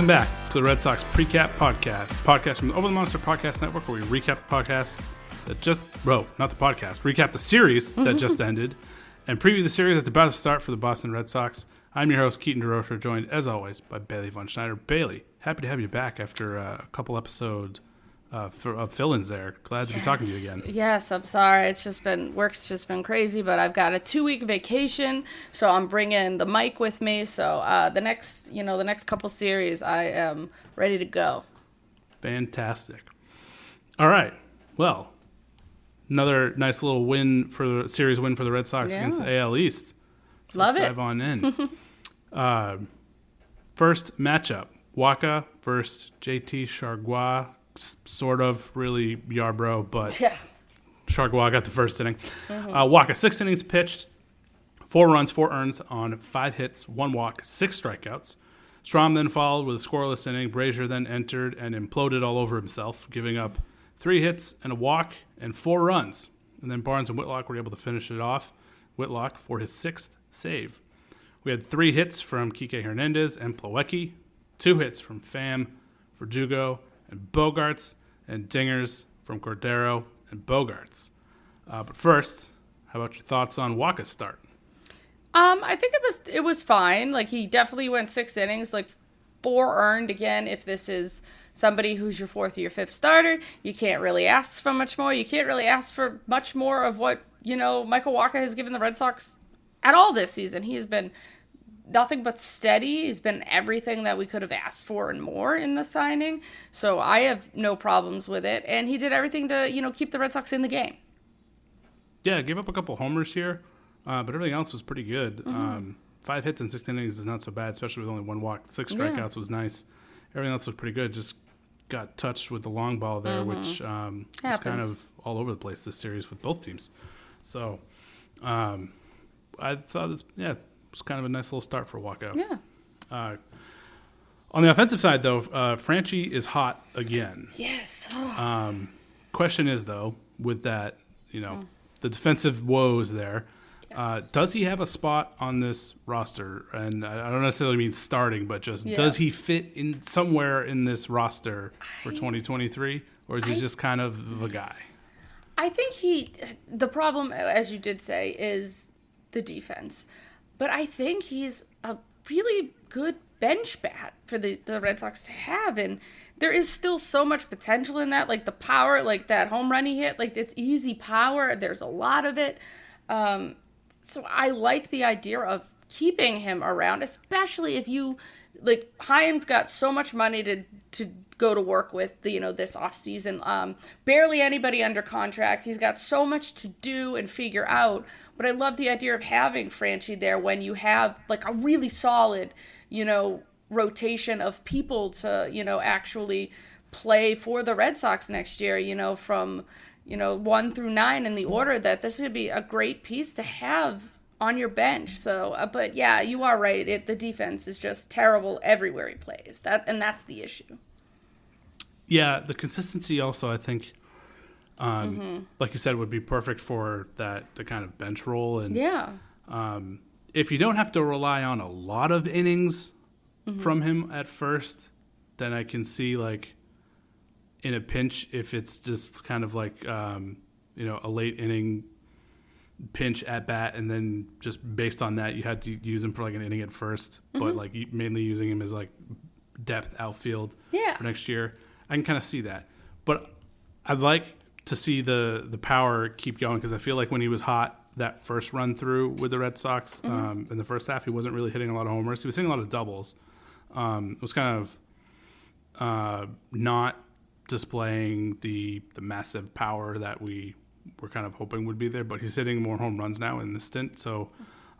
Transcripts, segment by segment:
Welcome back to the Red Sox Precap Podcast, podcast from the Over the Monster Podcast Network, where we recap the podcast that just, bro, not the podcast, recap the series that just ended, and preview the series that's about to start for the Boston Red Sox. I'm your host, Keaton DeRocher, joined as always by Bailey Von Schneider. Bailey, happy to have you back after uh, a couple episodes uh, for, of fill-ins there. Glad to be talking to you again. Yes, I'm sorry. It's just been work's just been crazy, but I've got a two week vacation, so I'm bringing the mic with me. So uh, the next, you know, the next couple series, I am ready to go. Fantastic. All right. Well, another nice little win for the series win for the Red Sox Yeah. against the AL East. So Love let's it. dive on in. uh, first matchup: Wacha versus JT Chargois. Sort of, really Yarbrough, but Yeah. Chargois got the first inning. Mm-hmm. Uh, Wacha six innings pitched, four runs, four earns on five hits, one walk, six strikeouts. Strahm then followed with a scoreless inning. Brasier then entered and imploded all over himself, giving up three hits and a walk and four runs. And then Barnes and Whitlock were able to finish it off. Whitlock for his sixth save. We had three hits from Kike Hernandez and Plawecki, two hits from Pham, Verdugo, and Bogaerts, and dingers from Cordero and Bogaerts. Uh, but first, how about your thoughts on Wacha's start? Um, I think it was it was fine. Like he definitely went six innings, like four earned again. If this is somebody who's your fourth or your fifth starter, you can't really ask for much more. You can't really ask for much more of what you know Michael Wacha has given the Red Sox at all this season. He has been nothing but steady. He's been everything that we could have asked for and more in the signing. So I have no problems with it. And he did everything to you know keep the Red Sox in the game. Yeah, gave up a couple homers here, uh, but everything else was pretty good. Mm-hmm. Um, five hits in six innings is not so bad, especially with only one walk. Six Yeah. strikeouts was nice. Everything else was pretty good. Just got touched with the long ball there, which um, was kind Mm-hmm. Of all over the place this series with both teams. So um, I thought this, yeah, it was kind of a nice little start for Walkout. Yeah. Uh, on the offensive side, though, uh, Franchy is hot again. Yes. Question is though, with that, you know, the defensive woes there, uh, does he have a spot on this roster? And I I don't necessarily mean starting, but just Yeah. does he fit in somewhere in this roster for 2023, or is he just kind of the guy? I think he. The problem, as you did say, is the defense. But I think he's a really good bench bat for the, the Red Sox to have. And there is still so much potential in that. Like the power, like that home run he hit, like it's easy power. There's a lot of it. Um, so I like the idea of keeping him around, especially if you like Chaim's got so much money to to go to work with you know this off season. Um, barely anybody under contract. He's got so much to do and figure out. But I love the idea of having Franchy there when you have like a really solid, you know, rotation of people to you know actually play for the Red Sox next year. You know from you know one through nine in the order that this would be a great piece to have on your bench. So, uh, but yeah, you are right. It the defense is just terrible everywhere he plays. That and that's the issue. Yeah, the consistency also, I think, um, mm-hmm. like you said, would be perfect for that the kind of bench role. And yeah, um, if you don't have to rely on a lot of innings mm-hmm. from him at first, then I can see like in a pinch if it's just kind of like um, you know a late inning pinch at bat, and then just based on that, you had to use him for like an inning at 1st mm-hmm. but like mainly using him as like depth outfield yeah. for next year. I can kind of see that, but I'd like to see the the power keep going because I feel like when he was hot that first run through with the Red Sox mm-hmm. um, in the first half, he wasn't really hitting a lot of homers. He was hitting a lot of doubles. Um, it was kind of uh, not displaying the the massive power that we were kind of hoping would be there. But he's hitting more home runs now in the stint, so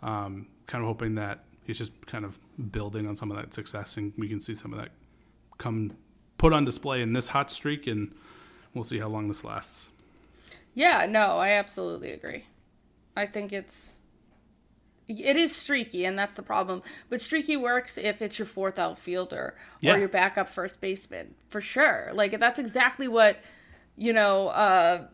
um, kind of hoping that he's just kind of building on some of that success, and we can see some of that come put on display in this hot streak, and we'll see how long this lasts. Yeah, no, I absolutely agree. I think it's it is streaky, and that's the problem. But streaky works if it's your fourth outfielder yeah. or your backup first baseman, for sure. Like that's exactly what you know. Uh,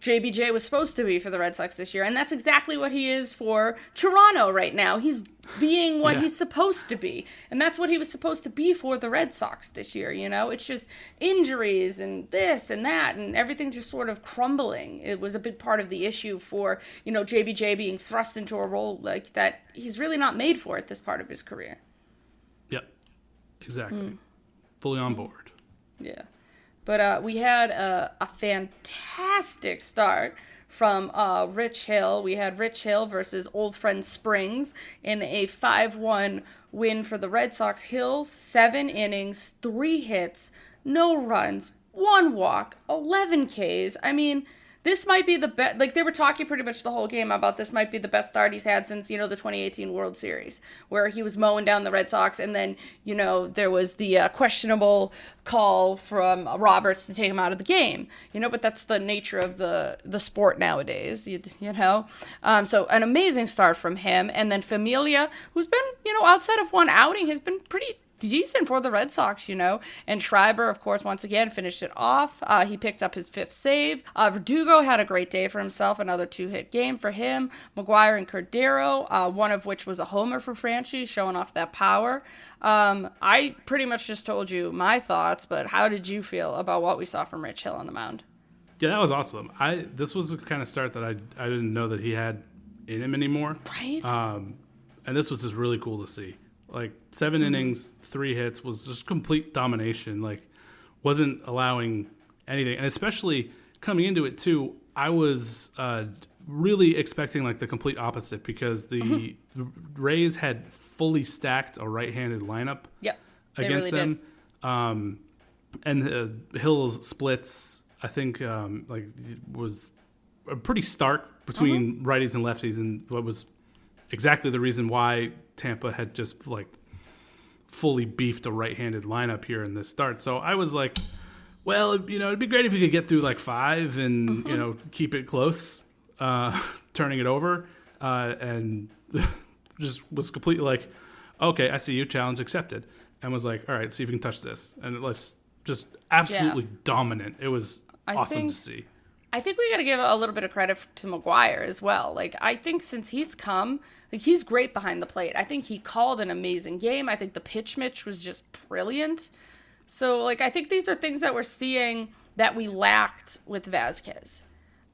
JBJ was supposed to be for the Red Sox this year, and that's exactly what he is for Toronto right now. He's being what yeah. he's supposed to be, and that's what he was supposed to be for the Red Sox this year. You know, it's just injuries and this and that, and everything just sort of crumbling. It was a big part of the issue for you know JBJ being thrust into a role like that he's really not made for at this part of his career. Yep, exactly. Mm. Fully on board. Yeah. But uh, we had a, a, fantastic start from uh, Rich Hill. We had Rich Hill versus Old Friend Springs in a 5 1 win for the Red Sox. Hill, seven innings, three hits, no runs, one walk, 11 Ks. I mean, this might be the best. Like they were talking pretty much the whole game about this might be the best start he's had since you know the 2018 World Series, where he was mowing down the Red Sox, and then you know there was the uh, questionable call from Roberts to take him out of the game. You know, but that's the nature of the the sport nowadays. You, you know, um, so an amazing start from him, and then Familia, who's been you know outside of one outing, has been pretty decent for the Red Sox, you know. And Schreiber, of course, once again finished it off. Uh, he picked up his fifth save. Uh, Verdugo had a great day for himself, another two hit game for him. McGuire and Cordero, uh, one of which was a homer for Franchy, showing off that power. Um, I pretty much just told you my thoughts, but how did you feel about what we saw from Rich Hill on the mound? Yeah, that was awesome. I this was the kind of start that I I didn't know that he had in him anymore. Right. Um, and this was just really cool to see. Like 7 mm-hmm. innings, three hits was just complete domination. Like wasn't allowing anything, and especially coming into it too, I was uh, really expecting like the complete opposite because the, mm-hmm. Rays had fully stacked a right-handed lineup. Yep, against really them, um, and the Hills splits. I think um, like was a pretty stark between mm-hmm. righties and lefties, and what was exactly the reason why Tampa had just like fully beefed a right-handed lineup here in this start. So I was like, well, you know, it'd be great if we could get through like five and mm-hmm. you know keep it close, uh, turning it over, uh, and just was completely like, okay, I see you, challenge accepted, and was like, all right, see if you can touch this, and it was just absolutely yeah. dominant. It was I awesome think, to see. I think we got to give a little bit of credit to McGuire as well. Like I think since he's come, like he's great behind the plate. I think he called an amazing game. I think the pitch mitch was just brilliant. So like I think these are things that we're seeing that we lacked with Vazquez.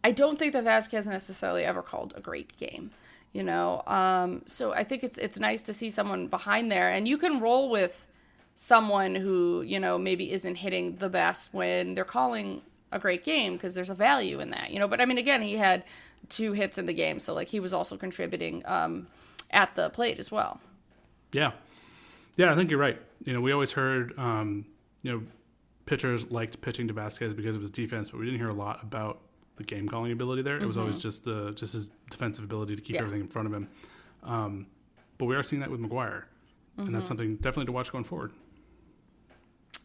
I don't think that Vazquez necessarily ever called a great game. You know, um, so I think it's it's nice to see someone behind there, and you can roll with someone who you know maybe isn't hitting the best when they're calling a great game because there's a value in that, you know. But I mean, again, he had two hits in the game, so like he was also contributing um, at the plate as well. Yeah, yeah, I think you're right. You know, we always heard, um, you know, pitchers liked pitching to Vazquez because of his defense, but we didn't hear a lot about the game calling ability there. It was always just the just his defensive ability to keep Yeah. everything in front of him. Um, but we are seeing that with McGuire, and that's something definitely to watch going forward.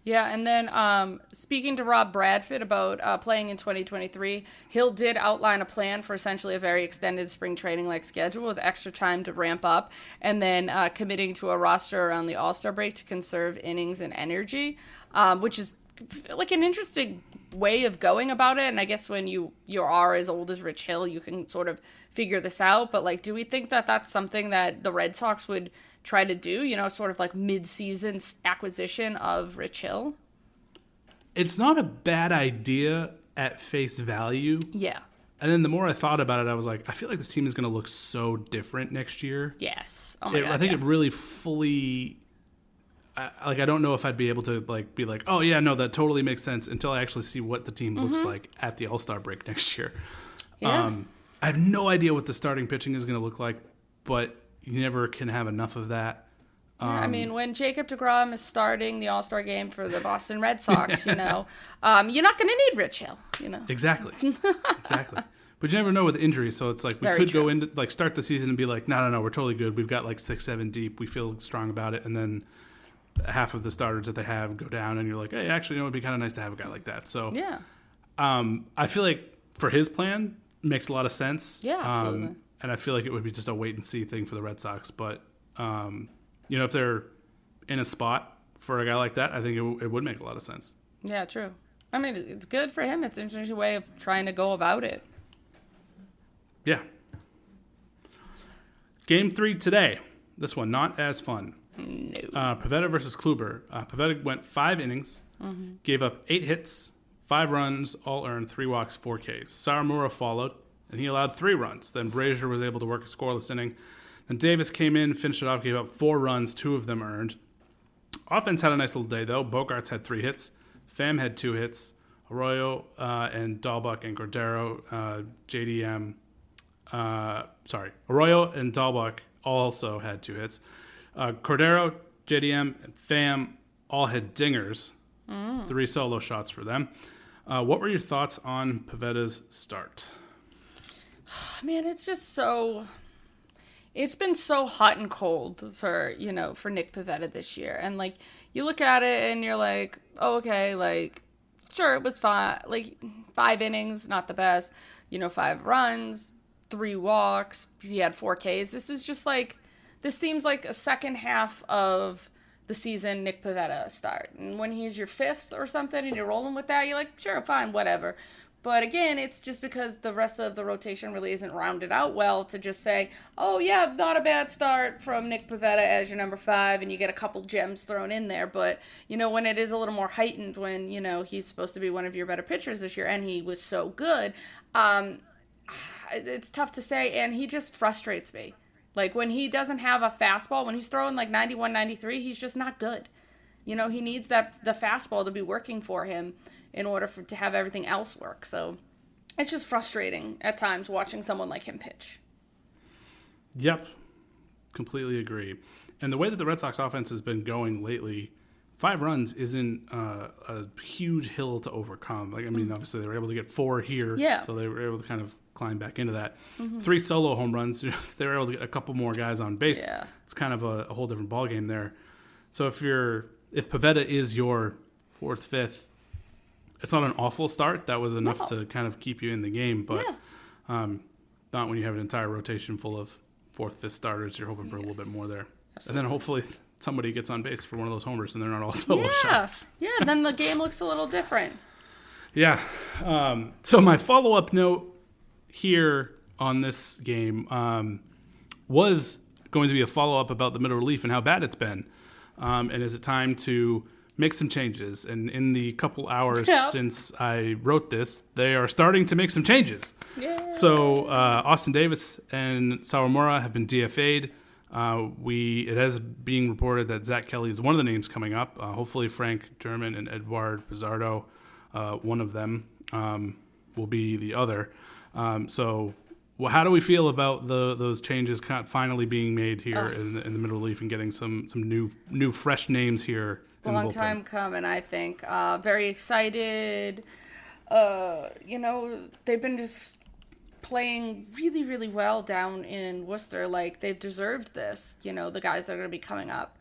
Yeah, and then um, speaking to Rob Bradford about uh, playing in 2023, Hill did outline a plan for essentially a very extended spring training like schedule with extra time to ramp up, and then uh, committing to a roster around the All Star break to conserve innings and energy, um, which is like an interesting way of going about it. And I guess when you you are as old as Rich Hill, you can sort of figure this out. But like, do we think that that's something that the Red Sox would? Try to do, you know, sort of like mid-season acquisition of Rich Hill. It's not a bad idea at face value. Yeah. And then the more I thought about it, I was like, I feel like this team is going to look so different next year. Yes. Oh my It- god. I think yeah. it really fully. I, like I don't know if I'd be able to like be like, oh yeah, no, that totally makes sense until I actually see what the team looks like at the All Star break next year. Mm-hmm. Yeah. Um, I have no idea what the starting pitching is going to look like, but you never can have enough of that. Yeah, I um, mean, when Jacob DeGrom is starting the All Star game for the Boston Red Sox, you know, um, you're not going to need Rich Hill, you know. Exactly, exactly. But you never know with injuries, so it's like we Very could go into like start the season and be like, no, no, no, we're totally good. We've got like six, seven deep. We feel strong about it, and then half of the starters that they have go down, and you're like, hey, actually, you know, it'd be kind of nice to have a guy like that. So Yeah. um, I feel like for his plan makes a lot of sense. Yeah, absolutely. And I feel like it would be just a wait and see thing for the Red Sox. But um, you know, if they're in a spot for a guy like that, I think it, it would make a lot of sense. Yeah, true. I mean, it's good for him. It's an interesting way of trying to go about it. Yeah. Game three today. This one not as fun. No. Uh, Pivetta versus Kluber. Uh, Pivetta went five innings, gave up eight hits, five runs, all earned, three walks, four Ks. Sawamura followed, and he allowed three runs. Then Brasier was able to work a scoreless inning. Then Davis came in, finished it off, gave up four runs, two of them earned. Offense had a nice little day though. Bogaerts had three hits, Pham had two hits, Arroyo uh, and Dalbec and Cordero, uh, JDM. Uh, sorry, Arroyo and Dalbec also had two hits. Uh, Cordero, JDM, and Pham all had dingers. Three solo shots for them. Uh, what were your thoughts on Pivetta's start? Man, it's just so. It's been so hot and cold for you know for Nick Pivetta this year, and like you look at it and you're like, oh, okay, like sure it was fine, like five innings, not the best, you know, five runs, three walks, he had four Ks. This was just like this seems like a second half of the season Nick Pivetta start, and when he's your fifth or something, and you're rolling with that, you're like, sure, fine, whatever. But again, it's just because the rest of the rotation really isn't rounded out well to just say, oh, yeah, not a bad start from Nick Pivetta as your number five, and you get a couple gems thrown in there. But, you know, when it is a little more heightened, when, you know, he's supposed to be one of your better pitchers this year, and he was so good, um, it's tough to say, and he just frustrates me. Like, when he doesn't have a fastball, when he's throwing like 91, 93, he's just not good. You know, he needs that the fastball to be working for him in order for to have everything else work. So it's just frustrating at times watching someone like him pitch. Yep, completely agree. And the way that the Red Sox offense has been going lately, five runs isn't uh, a huge hill to overcome. Like I mean, obviously they were able to get four here. Yeah. Mm-hmm. So they were able to kind of climb back into that. Three solo home runs. if they were able to get a couple more guys on base. Yeah. It's kind of a, a whole different ballgame there. So if you're if Pivetta is your fourth, fifth, it's not an awful start. That was enough No. to kind of keep you in the game, but Yeah. um, not when you have an entire rotation full of fourth, fifth starters. You're hoping for a little bit more there, and then hopefully somebody gets on base for one of those homers, and they're not all solo Yeah. shots. Yeah, then the game looks a little different. Yeah. Um, so my follow up note here on this game um, was going to be a follow up about the middle relief and how bad it's been. Um, and is it time to make some changes? And in the couple hours Yeah. since I wrote this, they are starting to make some changes. Yeah. So uh, Austin Davis and Sawamura have been DFA'd. Uh, we it has being reported that Zach Kelly is one of the names coming up. Uh, hopefully, Frank German and Edward Bazardo, uh, one of them, um, will be the other. Um, so well, how do we feel about the those changes finally being made here in the, in the middle relief and getting some some new new fresh names here? Long time coming, I think. Uh, very excited. Uh, you know, they've been just playing really, really well down in Worcester. Like they've deserved this. You know, the guys that are going to be coming up.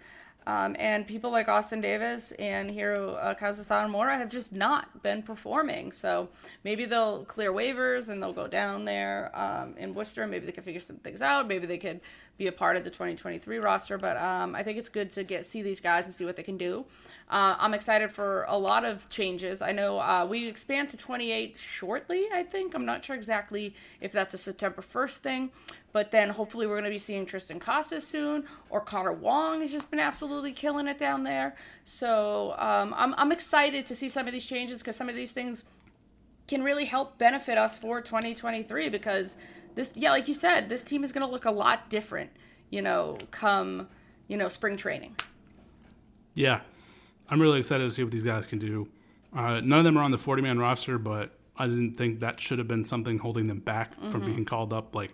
Um, and people like Austin Davis and Hiro uh, Kazu Sawamura have just not been performing. So maybe they'll clear waivers and they'll go down there um, in Worcester. Maybe they can figure some things out. Maybe they could be a part of the 2023 roster. But um, I think it's good to get see these guys and see what they can do. Uh, I'm excited for a lot of changes. I know uh, we expand to 28 shortly. I think I'm not sure exactly if that's a September 1st thing. But then hopefully we're going to be seeing Triston Casas soon, or Connor Wong has just been absolutely killing it down there. So um, I'm, I'm excited to see some of these changes because some of these things can really help benefit us for 2023 because this, yeah, like you said, this team is going to look a lot different, you know, come, you know, spring training. Yeah, I'm really excited to see what these guys can do. Uh, none of them are on the 40 man roster, but I didn't think that should have been something holding them back from being called up like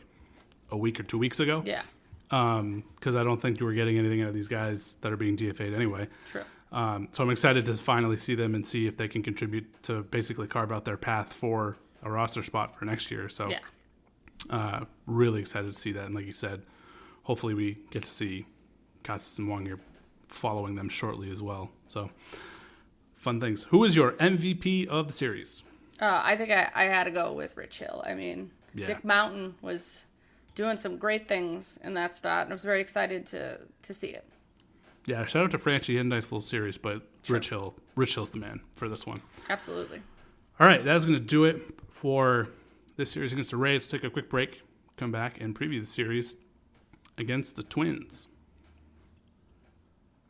a week or two weeks ago. Yeah, Because I don't think you were getting anything out of these guys that are being DFA'd anyway. true. Um, so I'm excited to finally see them and see if they can contribute to basically carve out their path for a roster spot for next year. So Yeah. Uh, really excited to see that. And like you said, hopefully we get to see Casas and Wong here following them shortly as well. So fun things. Who is your MVP of the series? Uh, I think I, I had to go with Rich Hill. I mean, Yeah. Dick Mountain was doing some great things in that start, and I was very excited to to see it. Yeah, shout out to Franchy. He had a nice little series, but Rich Hill, Rich Hill's the man for this one. Absolutely. All right, that's going to do it for this series against the Rays. We'll take a quick break, come back, and preview the series against the Twins.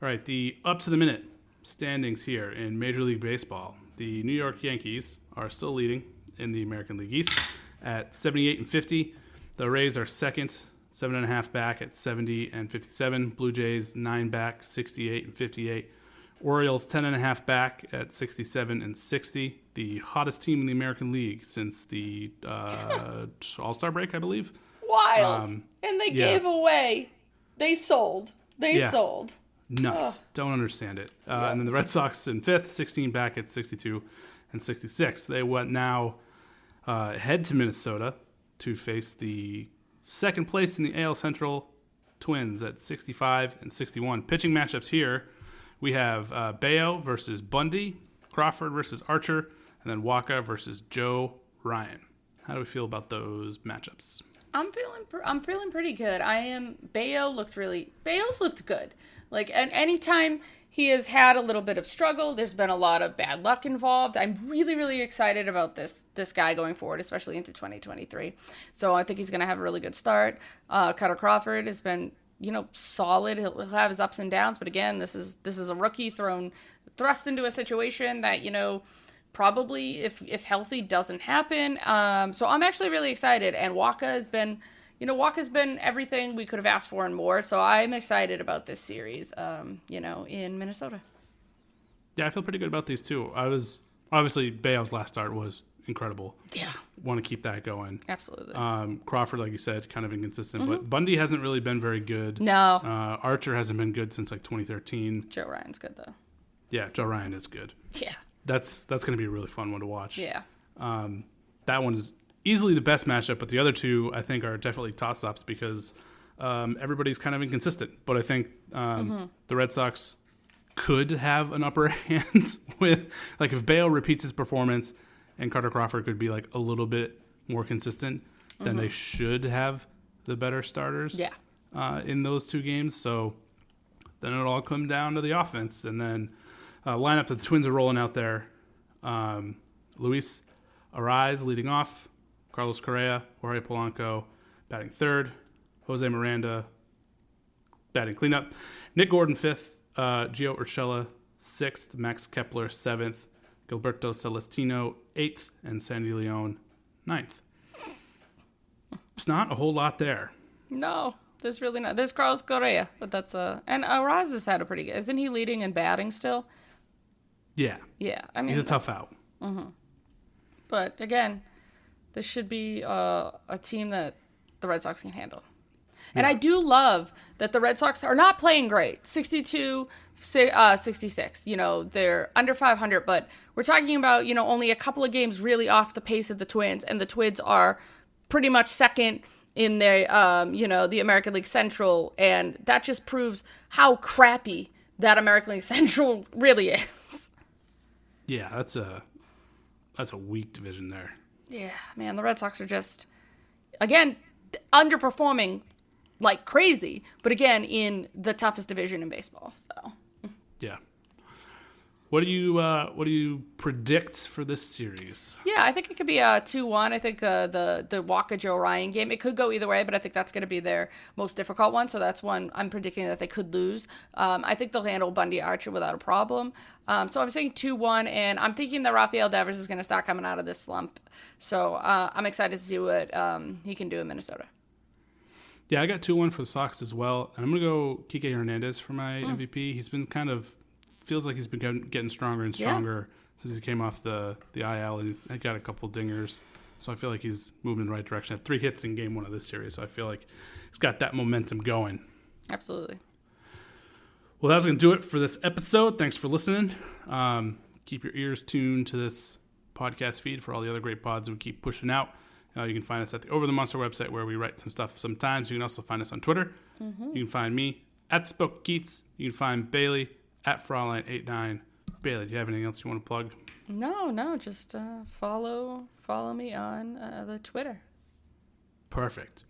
All right, the up to the minute standings here in Major League Baseball. The New York Yankees are still leading in the American League East at 78 and 50. The Rays are second, seven and a half back at 70 and 57. Blue Jays nine back, 68 and 58. Orioles 10 and a half back at 67 and 60. The hottest team in the American League since the uh, All Star break, I believe. Wild. Um, and they yeah. gave away. They sold. They Yeah. sold. Nuts. Don't understand it. Uh, And then the Red Sox in fifth, 16 back at 62 and 66. They went now uh, head to Minnesota to face the second place in the AL Central Twins at 65 and 61. Pitching matchups here we have uh, Bello versus Bundy, Crawford versus Archer, and then Wacha versus Joe Ryan. How do we feel about those matchups? I'm feeling I'm feeling pretty good. I am Bello looked really Bello's looked good. Like and anytime he has had a little bit of struggle, there's been a lot of bad luck involved. I'm really really excited about this this guy going forward, especially into 2023. So I think he's going to have a really good start. Uh, Kutter Crawford has been you know solid. He'll, he'll have his ups and downs, but again, this is this is a rookie thrown thrust into a situation that you know probably if if healthy doesn't happen. Um, so I'm actually really excited. And Wacha has been, you know, Wacha's been everything we could have asked for and more. So I'm excited about this series. Um, you know, in Minnesota. Yeah, I feel pretty good about these two. I was obviously Bello's last start was incredible. Yeah, Want to keep that going. absolutely. Um, Crawford, like you said, kind of inconsistent, but Bundy hasn't really been very good. no, Uh, Archer hasn't been good since like 2013. Joe Ryan's good though. Yeah, Joe Ryan is good. Yeah, That's that's going to be a really fun one to watch. yeah, Um, that one is easily the best matchup, but the other two I think are definitely toss ups because um, everybody's kind of inconsistent. But I think um, the Red Sox could have an upper hand with like if Bale repeats his performance and Carter Crawford could be like a little bit more consistent, then they should have the better starters yeah. uh, in those two games. So then it'll all come down to the offense. And then uh, lineup that the Twins are rolling out there um, Luis Arraez leading off, Carlos Correa, Jorge Polanco batting third, Jose Miranda batting cleanup, Nick Gordon fifth, uh, Gio Urshela sixth, Max Kepler seventh, Gilberto Celestino eighth, and Sandy Leon ninth. It's not a whole lot there. No, there's really not. There's Carlos Correa, but that's a and Arraez has had a pretty good. Isn't he leading in batting still? Yeah, Yeah, I mean, he's a tough out. But again, this should be uh, a team that the Red Sox can handle. And I do love that the Red Sox are not playing great. 62, uh, 66. You know, they're under 500, but we're talking about, you know, only a couple of games really off the pace of the Twins. And the Twins are pretty much second in the, um, you know, the American League Central. And that just proves how crappy that American League Central really is. Yeah, that's a that's a weak division there. Yeah, man, the Red Sox are just, again, underperforming like crazy, but again, in the toughest division in baseball. So. Yeah. What do you uh, what do you predict for this series? Yeah, I think it could be a two-one. I think uh, the the Wacha Joe Ryan game it could go either way, but I think that's going to be their most difficult one. So that's one I'm predicting that they could lose. Um, I think they'll handle Bundy Archer without a problem. Um, so I'm saying two-one, and I'm thinking that Rafael Devers is going to start coming out of this slump. So uh, I'm excited to see what um, he can do in Minnesota. Yeah, I got two one for the Sox as well. And I'm gonna go Kike Hernandez for my MVP. He's been kind of feels like he's been getting, stronger and Yeah. stronger since he came off the the IL. And he's got a couple dingers, so I feel like he's moving in the right direction. Had three hits in game one of this series, so I feel like he's got that momentum going. Absolutely. Well, that's going to do it for this episode. Thanks for listening. Um, keep your ears tuned to this podcast feed for all the other great pods we keep pushing out. Uh, you can find us at the Over the Monster website where we write some stuff sometimes. You can also find us on Twitter. You can find me at Spoke Keats. You can find Bailey at Fraulein89. Bailey, do you have anything else you want to plug? No, no, just uh, follow follow me on uh, the Twitter. Perfect.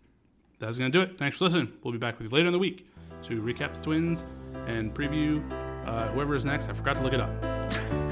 That's going to do it. Thanks for listening. We'll be back with you later in the week to recap the Twins and preview uh, whoever is next. I forgot to look it up.